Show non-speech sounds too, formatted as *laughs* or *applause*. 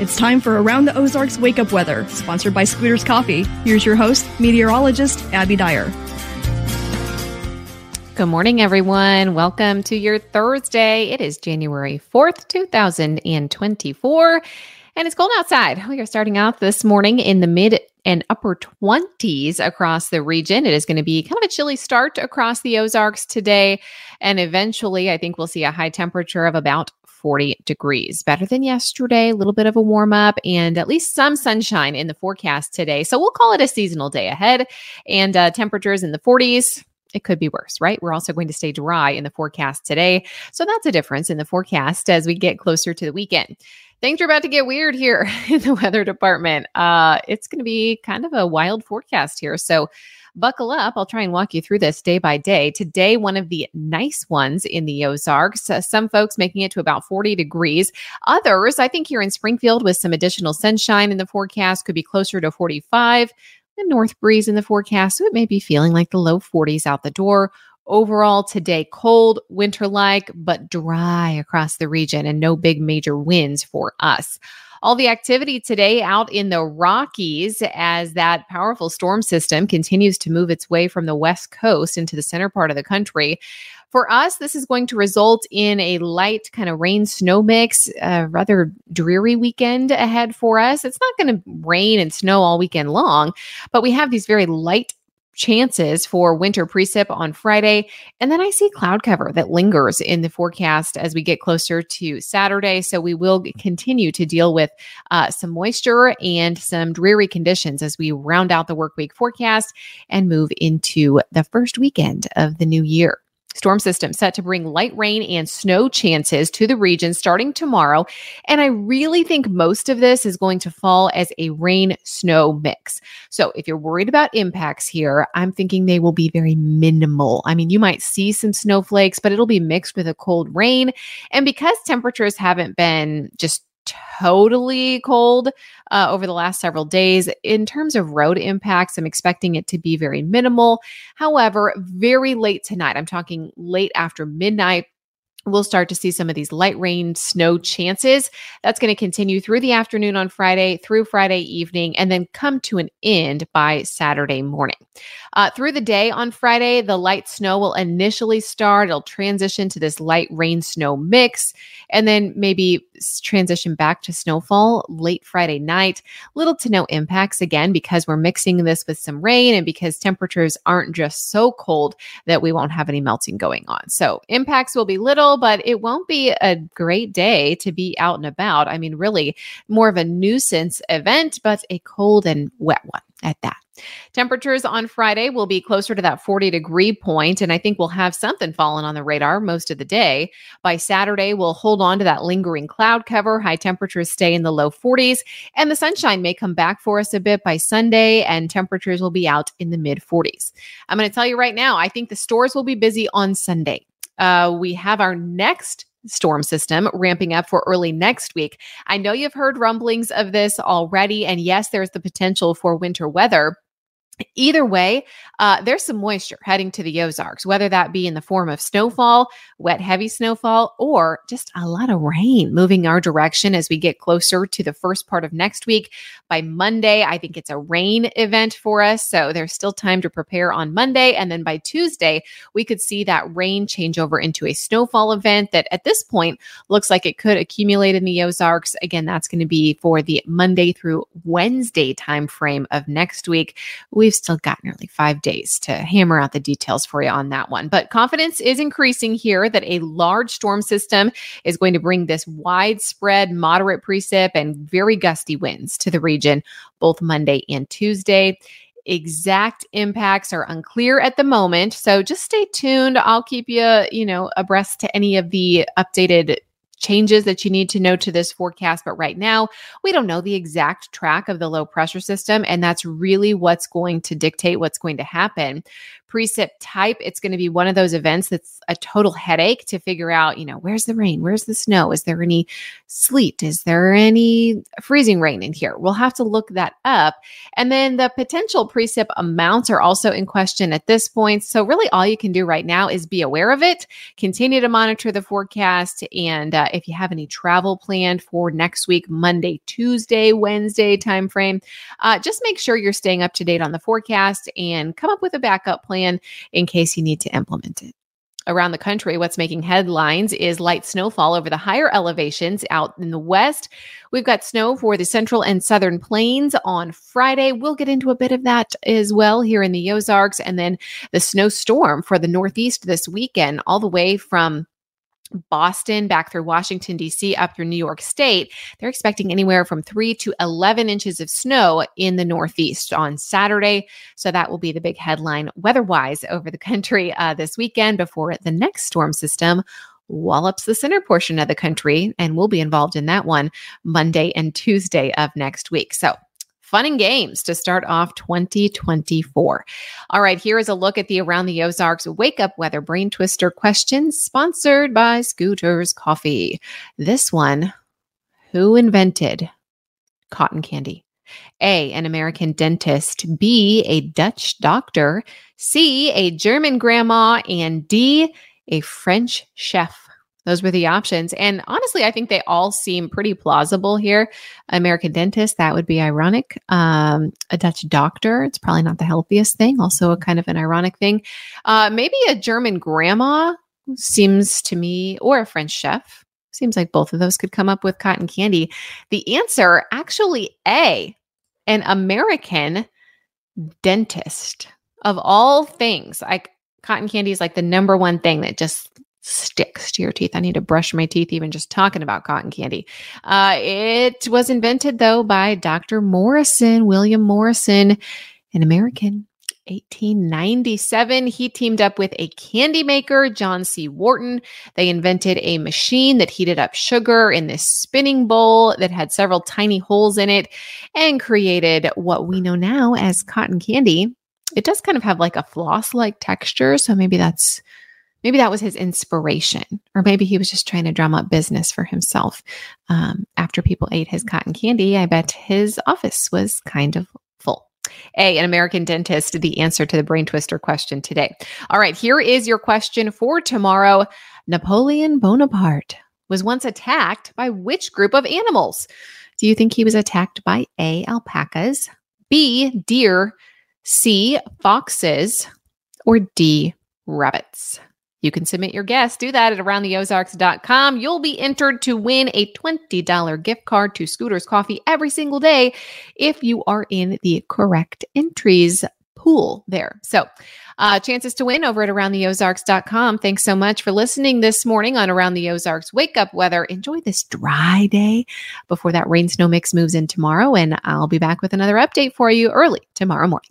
It's time for Around the Ozarks Wake Up Weather, sponsored by Scooter's Coffee. Here's your host, meteorologist Abby Dyer. Good morning, everyone. Welcome to your Thursday. It is January 4th, 2024, and it's cold outside. We are starting out this morning in the mid and upper 20s across the region. It is going to be kind of a chilly start across the Ozarks today. And eventually, I think we'll see a high temperature of about 40 degrees. Better than yesterday, a little bit of a warm up, and at least some sunshine in the forecast today. So we'll call it a seasonal day ahead. And uh, temperatures in the 40s. It could be worse, right? We're also going to stay dry in the forecast today. So that's a difference in the forecast as we get closer to the weekend things are about to get weird here *laughs* in the weather department. Uh, it's going to be kind of a wild forecast here. So buckle up. I'll try and walk you through this day by day. Today, one of the nice ones in the Ozarks. Uh, some folks making it to about 40 degrees. Others, I think here in Springfield, with some additional sunshine in the forecast, could be closer to 45. A north breeze in the forecast, so it may be feeling like the low 40s out the door. Overall, today, cold, winter like, but dry across the region and no big major winds for us all the activity today out in the Rockies as that powerful storm system continues to move its way from the west coast into the center part of the country. For us, this is going to result in a light kind of rain snow mix, a rather dreary weekend ahead for us. It's not going to rain and snow all weekend long, but we have these very light chances for winter precip on Friday. And then I see cloud cover that lingers in the forecast as we get closer to Saturday. So we will continue to deal with uh, some moisture and some dreary conditions as we round out the work week forecast and move into the first weekend of the new year. Storm system set to bring light rain and snow chances to the region starting tomorrow. And I really think most of this is going to fall as a rain snow mix. So if you're worried about impacts here, I'm thinking they will be very minimal. I mean, you might see some snowflakes, but it'll be mixed with a cold rain. And because temperatures haven't been just totally cold uh, over the last several days. In terms of road impacts, I'm expecting it to be very minimal. However, very late tonight, I'm talking late after midnight, we'll start to see some of these light rain snow chances. That's going to continue through the afternoon on Friday, through Friday evening, and then come to an end by Saturday morning. Uh, through the day on Friday, the light snow will initially start. It'll transition to this light rain snow mix, and then maybe transition back to snowfall late Friday night. Little to no impacts again because we're mixing this with some rain and because temperatures aren't just so cold that we won't have any melting going on. So impacts will be little, but it won't be a great day to be out and about. I mean, really more of a nuisance event, but a cold and wet one at that. Temperatures on Friday will be closer to that 40 degree point, and I think we'll have something falling on the radar most of the day. By Saturday, we'll hold on to that lingering cloud cover. High temperatures stay in the low 40s, and the sunshine may come back for us a bit by Sunday, and temperatures will be out in the mid 40s. I'm going to tell you right now, I think the stores will be busy on Sunday. Uh, we have our next storm system ramping up for early next week. I know you've heard rumblings of this already. And yes, there's the potential for winter weather. Either way, uh, there's some moisture heading to the Ozarks, whether that be in the form of snowfall, wet, heavy snowfall, or just a lot of rain moving our direction as we get closer to the first part of next week. By Monday, I think it's a rain event for us. So there's still time to prepare on Monday. And then by Tuesday, we could see that rain change over into a snowfall event that at this point looks like it could accumulate in the Ozarks. Again, that's going to be for the Monday through Wednesday timeframe of next week. We we've still got nearly five days to hammer out the details for you on that one. But confidence is increasing here that a large storm system is going to bring this widespread moderate precip and very gusty winds to the region both Monday and Tuesday exact impacts are unclear at the moment so just stay tuned i'll keep you you know abreast to any of the updated changes that you need to know to this forecast. But right now, we don't know the exact track of the low pressure system. And that's really what's going to dictate what's going to happen. Precip type, it's going to be one of those events that's a total headache to figure out, you know, where's the rain? Where's the snow? Is there any sleet? Is there any freezing rain in here? We'll have to look that up. And then the potential precip amounts are also in question at this point. So, really, all you can do right now is be aware of it, continue to monitor the forecast. And uh, if you have any travel planned for next week, Monday, Tuesday, Wednesday timeframe, uh, just make sure you're staying up to date on the forecast and come up with a backup plan in case you need to implement it around the country, what's making headlines is light snowfall over the higher elevations out in the west. We've got snow for the central and southern plains on Friday. We'll get into a bit of that as well here in the Ozarks. And then the snowstorm for the northeast this weekend, all the way from Boston back through Washington, D.C., up through New York State, they're expecting anywhere from three to 11 inches of snow in the Northeast on Saturday. So that will be the big headline weather wise over the *laughs* country uh, this weekend before the next storm system wallops the center portion of the country. And we'll be involved in that one Monday and Tuesday of next week. So fun and games to start off 2024. All right, here is a look at the Around the Ozarks Wake Up Weather Brain Twister questions sponsored by Scooter's Coffee. This one Who invented cotton candy? A, an American dentist, B, a Dutch doctor, C, a German grandma, and D, a French chef. Those were the options. And honestly, I think they all seem pretty plausible here. American dentist, that would be ironic. Um, a Dutch doctor, it's probably not the healthiest thing, also a kind of an ironic thing. Uh, maybe a German grandma seems to me, or a French chef. Seems like both of those could come up with cotton candy. The answer, actually, A, an American dentist. Of all things, like cotton candy is like the number one thing that just sticks to your teeth. I need to brush my teeth even just talking about cotton candy. Uh, it was invented though by Dr. Morrison, William Morrison, an American. 1897, he teamed up with a candy maker, John C. Wharton. They invented a machine that heated up sugar in this spinning bowl that had several tiny holes in it and created what we know now as cotton candy. It does kind of have like a floss like texture. So maybe that's maybe that was his inspiration, or maybe he was just trying to drum up business for himself. Um, after people ate his cotton candy, I bet his office was kind of full. A, an American dentist, the answer to the brain twister question today. All right, here is your question for tomorrow. Napoleon Bonaparte was once attacked by which group of animals? Do you think he was attacked by A, alpacas, B, deer, C, foxes, or D, rabbits? You can submit your guess. Do that at aroundtheozarks.com. You'll be entered to win a $20 gift card to Scooter's Coffee every single day if you are in the correct entries pool there. So, uh, chances to win over at aroundtheozarks.com. Thanks so much for listening this morning on Around the Ozarks Wake Up Weather. Enjoy this dry day before that rain snow mix moves in tomorrow. And I'll be back with another update for you early tomorrow morning.